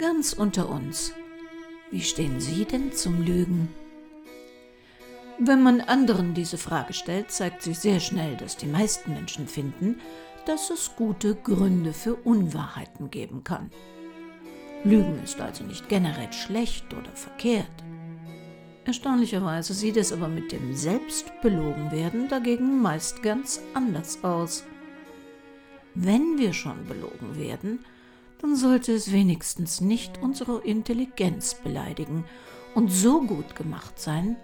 Ganz unter uns. Wie stehen Sie denn zum Lügen? Wenn man anderen diese Frage stellt, zeigt sich sehr schnell, dass die meisten Menschen finden, dass es gute Gründe für Unwahrheiten geben kann. Lügen ist also nicht generell schlecht oder verkehrt. Erstaunlicherweise sieht es aber mit dem Selbstbelogenwerden dagegen meist ganz anders aus. Wenn wir schon belogen werden, dann sollte es wenigstens nicht unsere Intelligenz beleidigen und so gut gemacht sein,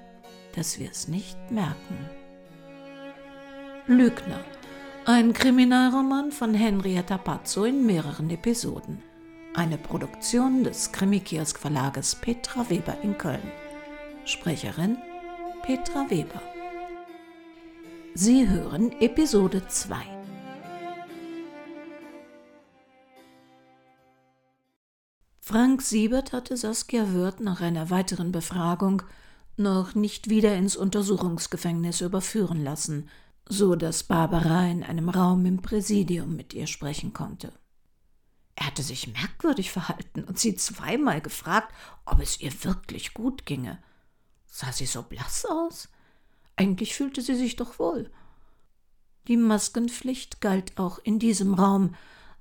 dass wir es nicht merken. Lügner. Ein Kriminalroman von Henrietta Pazzo in mehreren Episoden. Eine Produktion des Krimikiosk Verlages Petra Weber in Köln. Sprecherin Petra Weber. Sie hören Episode 2. Frank Siebert hatte Saskia Wirth nach einer weiteren Befragung noch nicht wieder ins Untersuchungsgefängnis überführen lassen, so dass Barbara in einem Raum im Präsidium mit ihr sprechen konnte. Er hatte sich merkwürdig verhalten und sie zweimal gefragt, ob es ihr wirklich gut ginge. Sah sie so blass aus? Eigentlich fühlte sie sich doch wohl. Die Maskenpflicht galt auch in diesem Raum,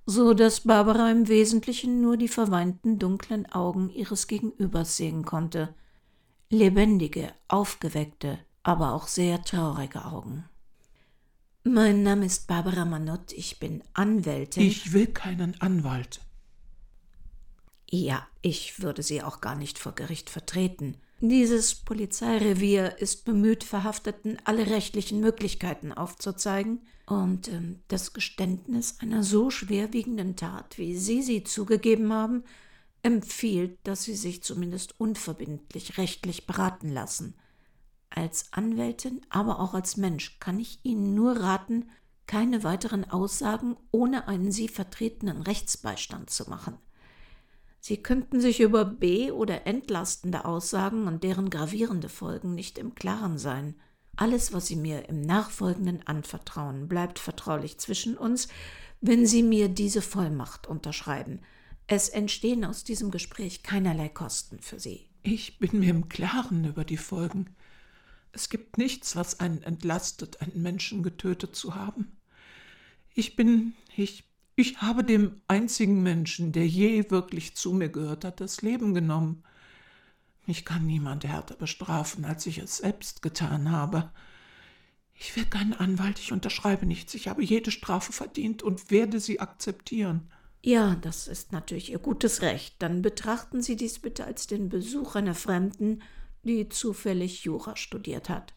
so dass Barbara im Wesentlichen nur die verweinten dunklen Augen ihres Gegenübers sehen konnte. Lebendige, aufgeweckte, aber auch sehr traurige Augen. Mein Name ist Barbara Manott, ich bin Anwältin. Ich will keinen Anwalt. Ja, ich würde Sie auch gar nicht vor Gericht vertreten. Dieses Polizeirevier ist bemüht, Verhafteten alle rechtlichen Möglichkeiten aufzuzeigen und ähm, das Geständnis einer so schwerwiegenden Tat, wie Sie sie zugegeben haben, empfiehlt, dass Sie sich zumindest unverbindlich rechtlich beraten lassen. Als Anwältin, aber auch als Mensch kann ich Ihnen nur raten, keine weiteren Aussagen ohne einen Sie vertretenen Rechtsbeistand zu machen. Sie könnten sich über B- oder entlastende Aussagen und deren gravierende Folgen nicht im Klaren sein. Alles, was Sie mir im Nachfolgenden anvertrauen, bleibt vertraulich zwischen uns, wenn Sie mir diese Vollmacht unterschreiben. Es entstehen aus diesem Gespräch keinerlei Kosten für Sie. Ich bin mir im Klaren über die Folgen. Es gibt nichts, was einen entlastet, einen Menschen getötet zu haben. Ich bin, ich ich habe dem einzigen Menschen, der je wirklich zu mir gehört hat, das Leben genommen. Mich kann niemand härter bestrafen, als ich es selbst getan habe. Ich will keinen Anwalt, ich unterschreibe nichts. Ich habe jede Strafe verdient und werde sie akzeptieren. Ja, das ist natürlich Ihr gutes Recht. Dann betrachten Sie dies bitte als den Besuch einer Fremden, die zufällig Jura studiert hat.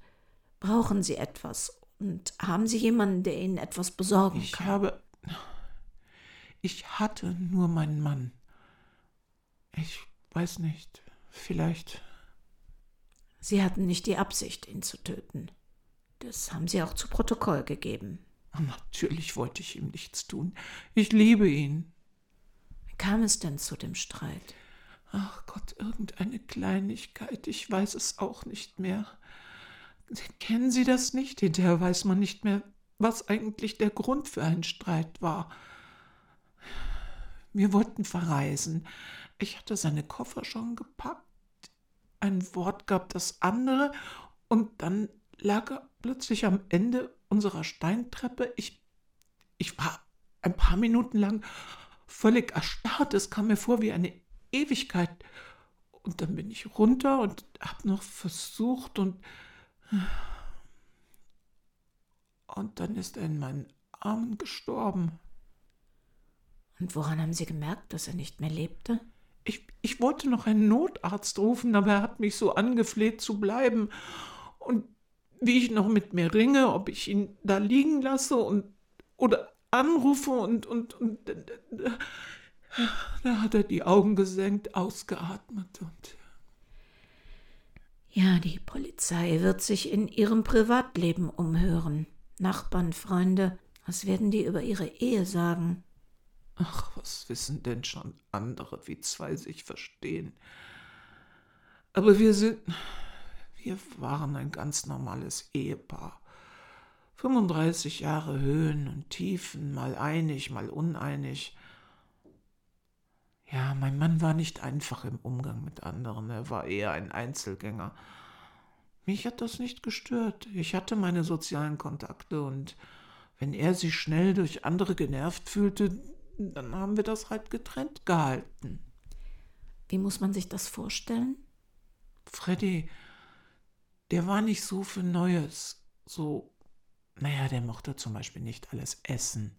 Brauchen Sie etwas und haben Sie jemanden, der Ihnen etwas besorgen ich kann? Ich habe. Ich hatte nur meinen Mann. Ich weiß nicht, vielleicht. Sie hatten nicht die Absicht, ihn zu töten. Das haben Sie auch zu Protokoll gegeben. Natürlich wollte ich ihm nichts tun. Ich liebe ihn. Wie kam es denn zu dem Streit? Ach Gott, irgendeine Kleinigkeit. Ich weiß es auch nicht mehr. Kennen Sie das nicht? Hinterher weiß man nicht mehr, was eigentlich der Grund für einen Streit war. Wir wollten verreisen. Ich hatte seine Koffer schon gepackt. Ein Wort gab das andere und dann lag er plötzlich am Ende unserer Steintreppe. Ich, ich war ein paar Minuten lang völlig erstarrt. Es kam mir vor wie eine Ewigkeit. Und dann bin ich runter und habe noch versucht und und dann ist er in meinen Armen gestorben. Und woran haben Sie gemerkt, dass er nicht mehr lebte? Ich, ich wollte noch einen Notarzt rufen, aber er hat mich so angefleht zu bleiben. Und wie ich noch mit mir ringe, ob ich ihn da liegen lasse und oder anrufe und, und, und da hat er die Augen gesenkt, ausgeatmet und. Ja, die Polizei wird sich in ihrem Privatleben umhören. Nachbarn, Freunde, was werden die über ihre Ehe sagen? Ach, was wissen denn schon andere, wie zwei sich verstehen? Aber wir sind. Wir waren ein ganz normales Ehepaar. 35 Jahre Höhen und Tiefen, mal einig, mal uneinig. Ja, mein Mann war nicht einfach im Umgang mit anderen, er war eher ein Einzelgänger. Mich hat das nicht gestört. Ich hatte meine sozialen Kontakte und wenn er sich schnell durch andere genervt fühlte, dann haben wir das halt getrennt gehalten. Wie muss man sich das vorstellen? Freddy, der war nicht so für Neues. So, naja, der mochte zum Beispiel nicht alles essen.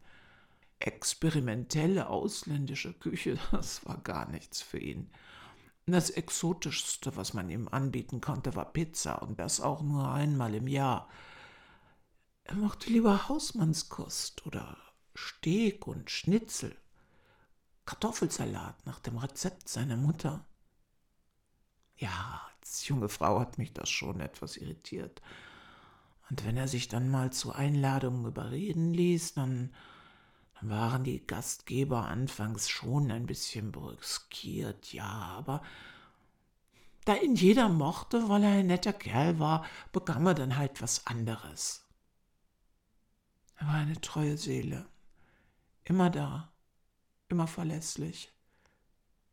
Experimentelle ausländische Küche, das war gar nichts für ihn. Das Exotischste, was man ihm anbieten konnte, war Pizza und das auch nur einmal im Jahr. Er mochte lieber Hausmannskost oder Steak und Schnitzel, Kartoffelsalat nach dem Rezept seiner Mutter. Ja, als junge Frau hat mich das schon etwas irritiert. Und wenn er sich dann mal zu Einladungen überreden ließ, dann, dann waren die Gastgeber anfangs schon ein bisschen brüskiert, ja, aber da ihn jeder mochte, weil er ein netter Kerl war, bekam er dann halt was anderes. Er war eine treue Seele, immer da, immer verlässlich.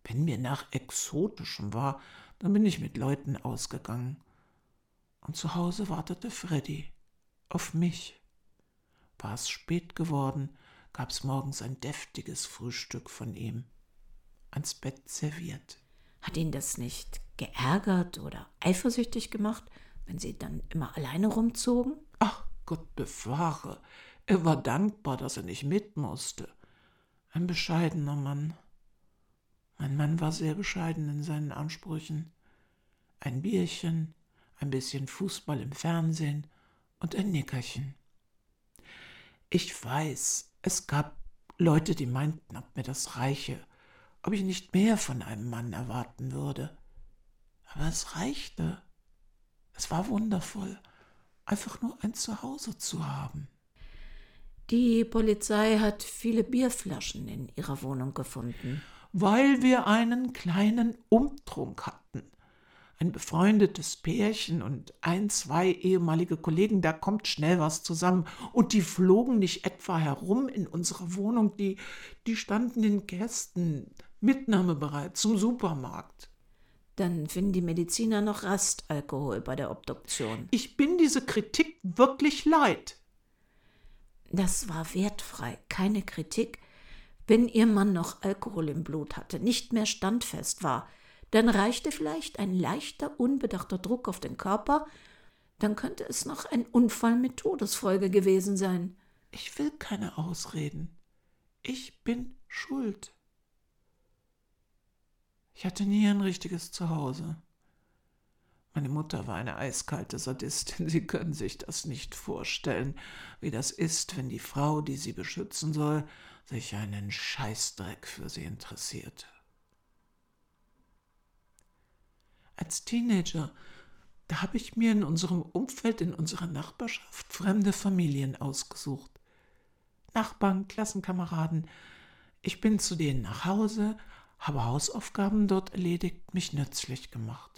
Wenn mir nach Exotischem war, dann bin ich mit Leuten ausgegangen. Und zu Hause wartete Freddy auf mich. War es spät geworden, gab's morgens ein deftiges Frühstück von ihm, ans Bett serviert. Hat ihn das nicht geärgert oder eifersüchtig gemacht, wenn sie dann immer alleine rumzogen? Ach, Gott bewahre. Er war dankbar, dass er nicht mit musste. Ein bescheidener Mann. Mein Mann war sehr bescheiden in seinen Ansprüchen. Ein Bierchen, ein bisschen Fußball im Fernsehen und ein Nickerchen. Ich weiß, es gab Leute, die meinten, ob mir das reiche, ob ich nicht mehr von einem Mann erwarten würde. Aber es reichte. Es war wundervoll, einfach nur ein Zuhause zu haben. Die Polizei hat viele Bierflaschen in ihrer Wohnung gefunden. Weil wir einen kleinen Umtrunk hatten. Ein befreundetes Pärchen und ein, zwei ehemalige Kollegen, da kommt schnell was zusammen. Und die flogen nicht etwa herum in unserer Wohnung, die, die standen den Gästen mitnahmebereit zum Supermarkt. Dann finden die Mediziner noch Rastalkohol bei der Obduktion. Ich bin diese Kritik wirklich leid. Das war wertfrei, keine Kritik. Wenn ihr Mann noch Alkohol im Blut hatte, nicht mehr standfest war, dann reichte vielleicht ein leichter, unbedachter Druck auf den Körper, dann könnte es noch ein Unfall mit Todesfolge gewesen sein. Ich will keine Ausreden. Ich bin schuld. Ich hatte nie ein richtiges Zuhause. Meine Mutter war eine eiskalte Sadistin. Sie können sich das nicht vorstellen, wie das ist, wenn die Frau, die sie beschützen soll, sich einen Scheißdreck für sie interessiert. Als Teenager, da habe ich mir in unserem Umfeld, in unserer Nachbarschaft fremde Familien ausgesucht. Nachbarn, Klassenkameraden. Ich bin zu denen nach Hause, habe Hausaufgaben dort erledigt, mich nützlich gemacht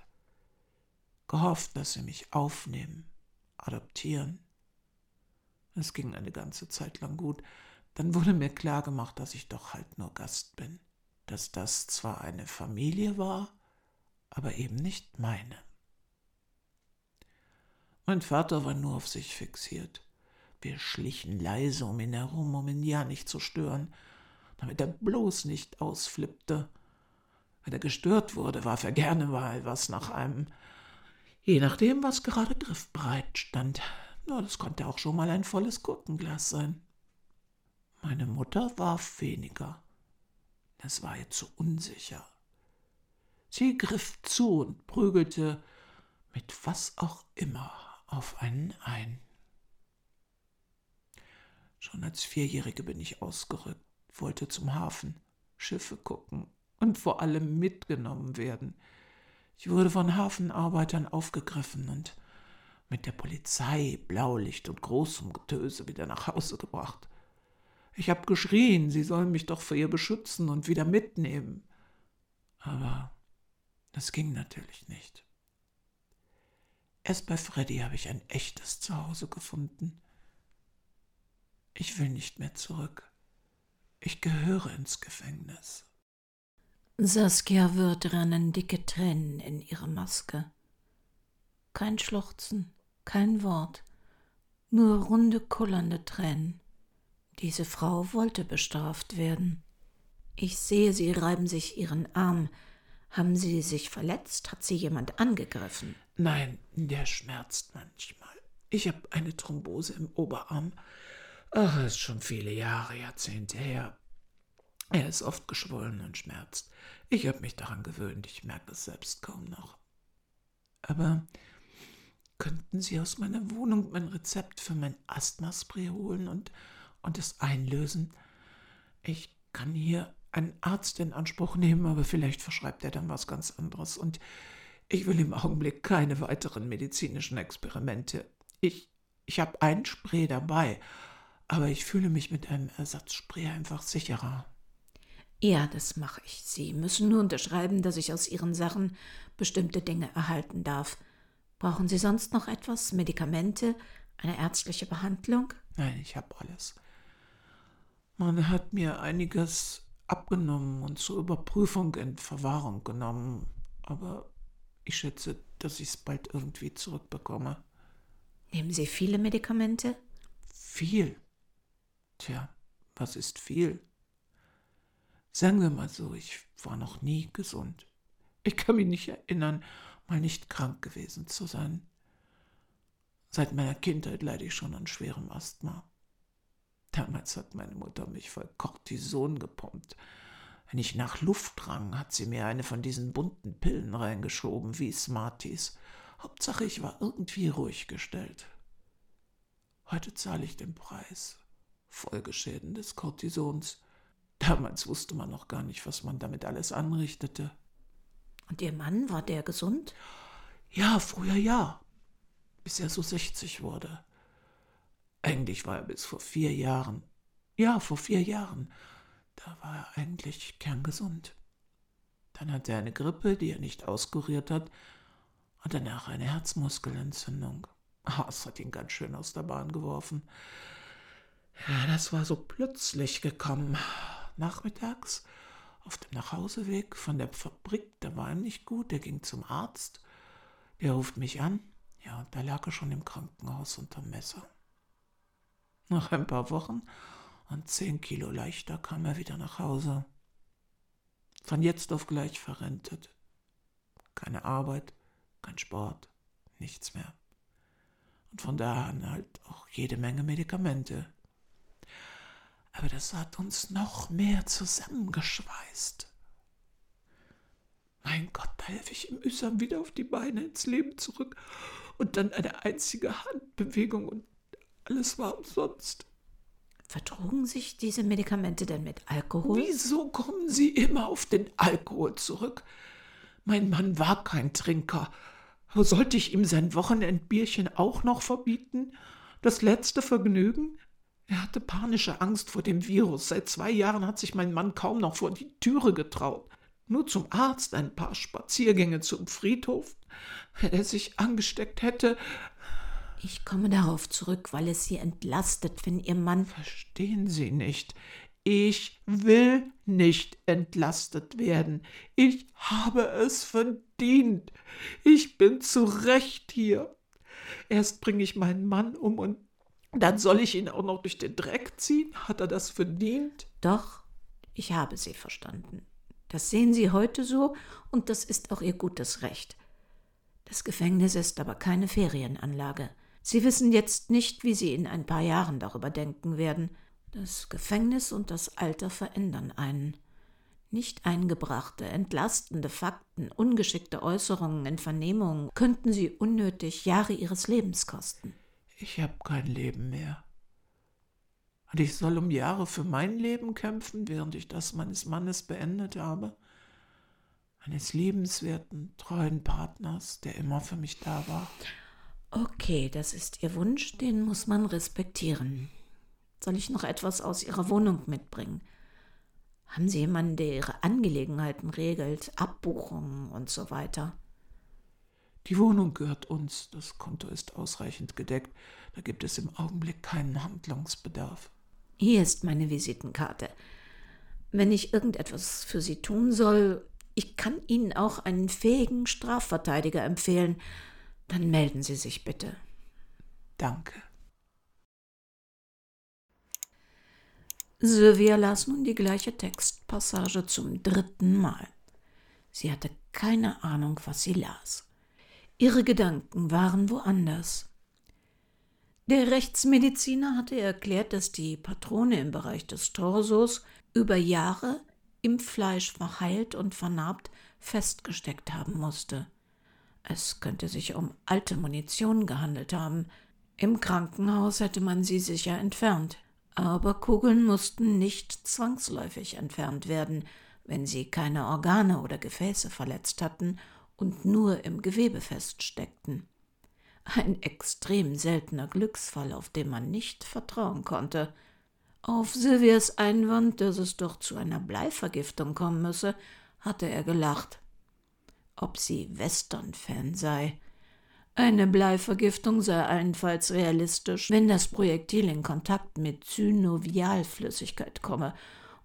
gehofft, dass sie mich aufnehmen, adoptieren. Es ging eine ganze Zeit lang gut. Dann wurde mir klar gemacht, dass ich doch halt nur Gast bin, dass das zwar eine Familie war, aber eben nicht meine. Mein Vater war nur auf sich fixiert. Wir schlichen leise um ihn herum, um ihn ja nicht zu stören, damit er bloß nicht ausflippte. Wenn er gestört wurde, warf er gerne mal was nach einem je nachdem, was gerade griffbereit stand. Ja, das konnte auch schon mal ein volles Gurkenglas sein. Meine Mutter warf weniger. Das war ihr zu unsicher. Sie griff zu und prügelte mit was auch immer auf einen ein. Schon als Vierjährige bin ich ausgerückt, wollte zum Hafen, Schiffe gucken und vor allem mitgenommen werden – ich wurde von Hafenarbeitern aufgegriffen und mit der Polizei, Blaulicht und großem Getöse wieder nach Hause gebracht. Ich hab geschrien, sie sollen mich doch vor ihr beschützen und wieder mitnehmen. Aber das ging natürlich nicht. Erst bei Freddy habe ich ein echtes Zuhause gefunden. Ich will nicht mehr zurück. Ich gehöre ins Gefängnis. Saskia wird rennen dicke Tränen in ihre Maske. Kein Schluchzen, kein Wort, nur runde, kullernde Tränen. Diese Frau wollte bestraft werden. Ich sehe, Sie reiben sich Ihren Arm. Haben Sie sich verletzt? Hat Sie jemand angegriffen? Nein, der schmerzt manchmal. Ich habe eine Thrombose im Oberarm. Ach, ist schon viele Jahre, Jahrzehnte her. Er ist oft geschwollen und schmerzt. Ich habe mich daran gewöhnt, ich merke es selbst kaum noch. Aber könnten Sie aus meiner Wohnung mein Rezept für mein Asthmaspray holen und, und es einlösen? Ich kann hier einen Arzt in Anspruch nehmen, aber vielleicht verschreibt er dann was ganz anderes. Und ich will im Augenblick keine weiteren medizinischen Experimente. Ich, ich habe ein Spray dabei, aber ich fühle mich mit einem Ersatzspray einfach sicherer. Ja, das mache ich. Sie müssen nur unterschreiben, dass ich aus Ihren Sachen bestimmte Dinge erhalten darf. Brauchen Sie sonst noch etwas? Medikamente? Eine ärztliche Behandlung? Nein, ich habe alles. Man hat mir einiges abgenommen und zur Überprüfung in Verwahrung genommen, aber ich schätze, dass ich es bald irgendwie zurückbekomme. Nehmen Sie viele Medikamente? Viel. Tja, was ist viel? Sagen wir mal so, ich war noch nie gesund. Ich kann mich nicht erinnern, mal nicht krank gewesen zu sein. Seit meiner Kindheit leide ich schon an schwerem Asthma. Damals hat meine Mutter mich voll Cortison gepumpt. Wenn ich nach Luft rang, hat sie mir eine von diesen bunten Pillen reingeschoben, wie Smarties. Hauptsache, ich war irgendwie ruhig gestellt. Heute zahle ich den Preis. Folgeschäden des Cortisons. Damals wusste man noch gar nicht, was man damit alles anrichtete. Und Ihr Mann, war der gesund? Ja, früher ja. Bis er so 60 wurde. Eigentlich war er bis vor vier Jahren. Ja, vor vier Jahren. Da war er eigentlich kerngesund. Dann hatte er eine Grippe, die er nicht auskuriert hat, und danach eine Herzmuskelentzündung. Ah, es hat ihn ganz schön aus der Bahn geworfen. Ja, das war so plötzlich gekommen. Nachmittags auf dem Nachhauseweg von der Fabrik, da war ihm nicht gut, der ging zum Arzt. Der ruft mich an. Ja, da lag er schon im Krankenhaus unterm Messer. Nach ein paar Wochen und zehn Kilo leichter kam er wieder nach Hause. Von jetzt auf gleich verrentet. Keine Arbeit, kein Sport, nichts mehr. Und von da an halt auch jede Menge Medikamente. Aber das hat uns noch mehr zusammengeschweißt. Mein Gott, da helfe ich ihm mühsam wieder auf die Beine ins Leben zurück. Und dann eine einzige Handbewegung und alles war umsonst. Vertrugen sich diese Medikamente denn mit Alkohol? Wieso kommen Sie immer auf den Alkohol zurück? Mein Mann war kein Trinker. Sollte ich ihm sein Wochenendbierchen auch noch verbieten? Das letzte Vergnügen? Er hatte panische Angst vor dem Virus. Seit zwei Jahren hat sich mein Mann kaum noch vor die Türe getraut. Nur zum Arzt, ein paar Spaziergänge zum Friedhof. Wenn er sich angesteckt hätte, ich komme darauf zurück, weil es Sie entlastet, wenn Ihr Mann. Verstehen Sie nicht. Ich will nicht entlastet werden. Ich habe es verdient. Ich bin zu Recht hier. Erst bringe ich meinen Mann um und dann soll ich ihn auch noch durch den Dreck ziehen? Hat er das verdient? Doch, ich habe Sie verstanden. Das sehen Sie heute so und das ist auch Ihr gutes Recht. Das Gefängnis ist aber keine Ferienanlage. Sie wissen jetzt nicht, wie Sie in ein paar Jahren darüber denken werden. Das Gefängnis und das Alter verändern einen. Nicht eingebrachte, entlastende Fakten, ungeschickte Äußerungen in Vernehmungen könnten Sie unnötig Jahre Ihres Lebens kosten. Ich habe kein Leben mehr. Und ich soll um Jahre für mein Leben kämpfen, während ich das meines Mannes beendet habe? Eines liebenswerten, treuen Partners, der immer für mich da war. Okay, das ist Ihr Wunsch, den muss man respektieren. Soll ich noch etwas aus Ihrer Wohnung mitbringen? Haben Sie jemanden, der Ihre Angelegenheiten regelt, Abbuchungen und so weiter? Die Wohnung gehört uns, das Konto ist ausreichend gedeckt, da gibt es im Augenblick keinen Handlungsbedarf. Hier ist meine Visitenkarte. Wenn ich irgendetwas für Sie tun soll, ich kann Ihnen auch einen fähigen Strafverteidiger empfehlen, dann melden Sie sich bitte. Danke. Sylvia las nun die gleiche Textpassage zum dritten Mal. Sie hatte keine Ahnung, was sie las. Ihre Gedanken waren woanders. Der Rechtsmediziner hatte erklärt, dass die Patrone im Bereich des Torsos über Jahre im Fleisch verheilt und vernarbt festgesteckt haben musste. Es könnte sich um alte Munition gehandelt haben. Im Krankenhaus hätte man sie sicher entfernt. Aber Kugeln mussten nicht zwangsläufig entfernt werden, wenn sie keine Organe oder Gefäße verletzt hatten und nur im Gewebe feststeckten. Ein extrem seltener Glücksfall, auf den man nicht vertrauen konnte. Auf Silvias Einwand, dass es doch zu einer Bleivergiftung kommen müsse, hatte er gelacht. Ob sie Western-Fan sei, eine Bleivergiftung sei allenfalls realistisch, wenn das Projektil in Kontakt mit Synovialflüssigkeit komme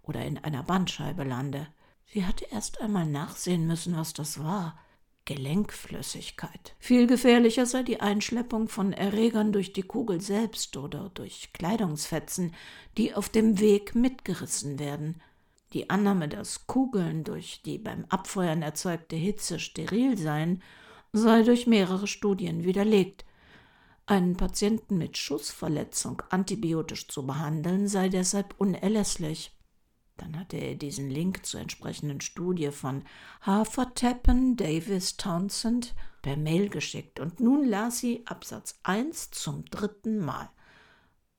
oder in einer Bandscheibe lande. Sie hatte erst einmal nachsehen müssen, was das war. Gelenkflüssigkeit. Viel gefährlicher sei die Einschleppung von Erregern durch die Kugel selbst oder durch Kleidungsfetzen, die auf dem Weg mitgerissen werden. Die Annahme, dass Kugeln durch die beim Abfeuern erzeugte Hitze steril seien sei durch mehrere Studien widerlegt. Einen Patienten mit Schussverletzung antibiotisch zu behandeln, sei deshalb unerlässlich. Dann hatte er diesen Link zur entsprechenden Studie von Hafertappen Davis Townsend per Mail geschickt und nun las sie Absatz 1 zum dritten Mal,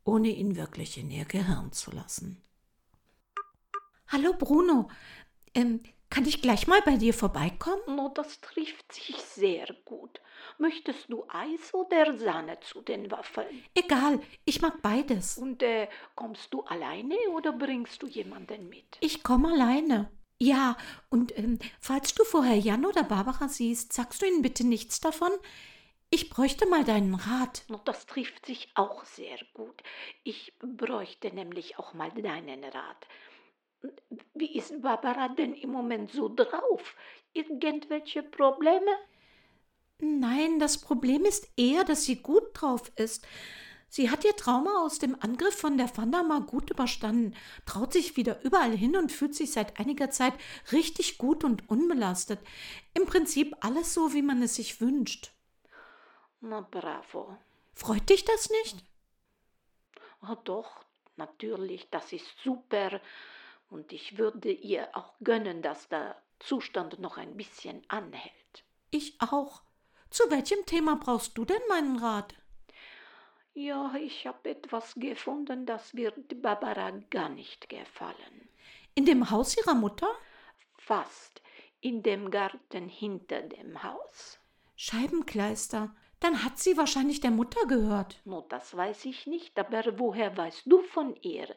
ohne ihn wirklich in ihr Gehirn zu lassen. Hallo Bruno, ähm, kann ich gleich mal bei dir vorbeikommen? No, das trifft sich sehr gut. Möchtest du Eis oder Sahne zu den Waffeln? Egal, ich mag beides. Und äh, kommst du alleine oder bringst du jemanden mit? Ich komme alleine. Ja, und ähm, falls du vorher Jan oder Barbara siehst, sagst du ihnen bitte nichts davon? Ich bräuchte mal deinen Rat. No, das trifft sich auch sehr gut. Ich bräuchte nämlich auch mal deinen Rat. Wie ist Barbara denn im Moment so drauf? Irgendwelche Probleme? Nein, das Problem ist eher, dass sie gut drauf ist. Sie hat ihr Trauma aus dem Angriff von der Fandama gut überstanden, traut sich wieder überall hin und fühlt sich seit einiger Zeit richtig gut und unbelastet. Im Prinzip alles so, wie man es sich wünscht. Na bravo. Freut dich das nicht? Oh, doch, natürlich, das ist super. Und ich würde ihr auch gönnen, dass der Zustand noch ein bisschen anhält. Ich auch. Zu welchem Thema brauchst du denn meinen Rat? Ja, ich habe etwas gefunden, das wird Barbara gar nicht gefallen. In dem Haus ihrer Mutter? Fast. In dem Garten hinter dem Haus. Scheibenkleister. Dann hat sie wahrscheinlich der Mutter gehört. No, das weiß ich nicht, aber woher weißt du von ihr?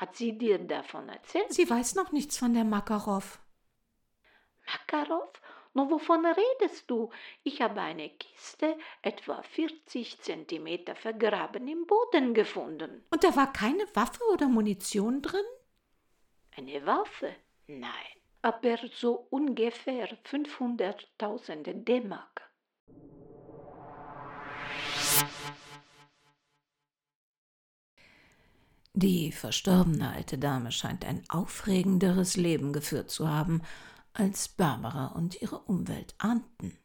Hat sie dir davon erzählt? Sie weiß noch nichts von der Makarov. Makarov? No, wovon redest du? Ich habe eine Kiste etwa 40 Zentimeter vergraben im Boden gefunden. Und da war keine Waffe oder Munition drin? Eine Waffe? Nein, aber so ungefähr 500.000 D-Mark. Die verstorbene alte Dame scheint ein aufregenderes Leben geführt zu haben, als Barbara und ihre Umwelt ahnten.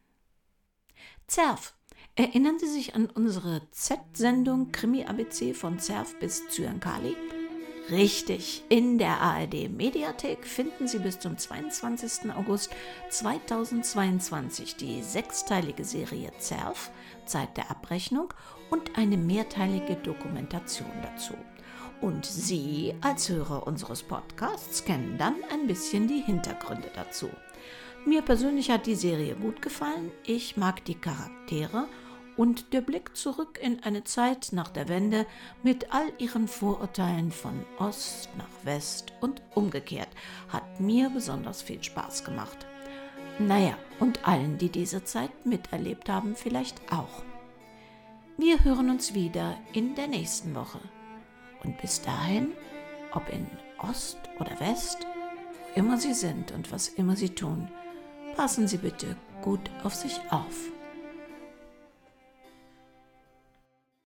Zerf, erinnern Sie sich an unsere Z-Sendung Krimi-ABC von Zerf bis Zyankali? Richtig, in der ARD-Mediathek finden Sie bis zum 22. August 2022 die sechsteilige Serie Zerf, Zeit der Abrechnung und eine mehrteilige Dokumentation dazu. Und Sie als Hörer unseres Podcasts kennen dann ein bisschen die Hintergründe dazu. Mir persönlich hat die Serie gut gefallen. Ich mag die Charaktere und der Blick zurück in eine Zeit nach der Wende mit all ihren Vorurteilen von Ost nach West und umgekehrt hat mir besonders viel Spaß gemacht. Naja, und allen, die diese Zeit miterlebt haben, vielleicht auch. Wir hören uns wieder in der nächsten Woche. Und bis dahin, ob in Ost oder West, wo immer Sie sind und was immer Sie tun, passen Sie bitte gut auf sich auf.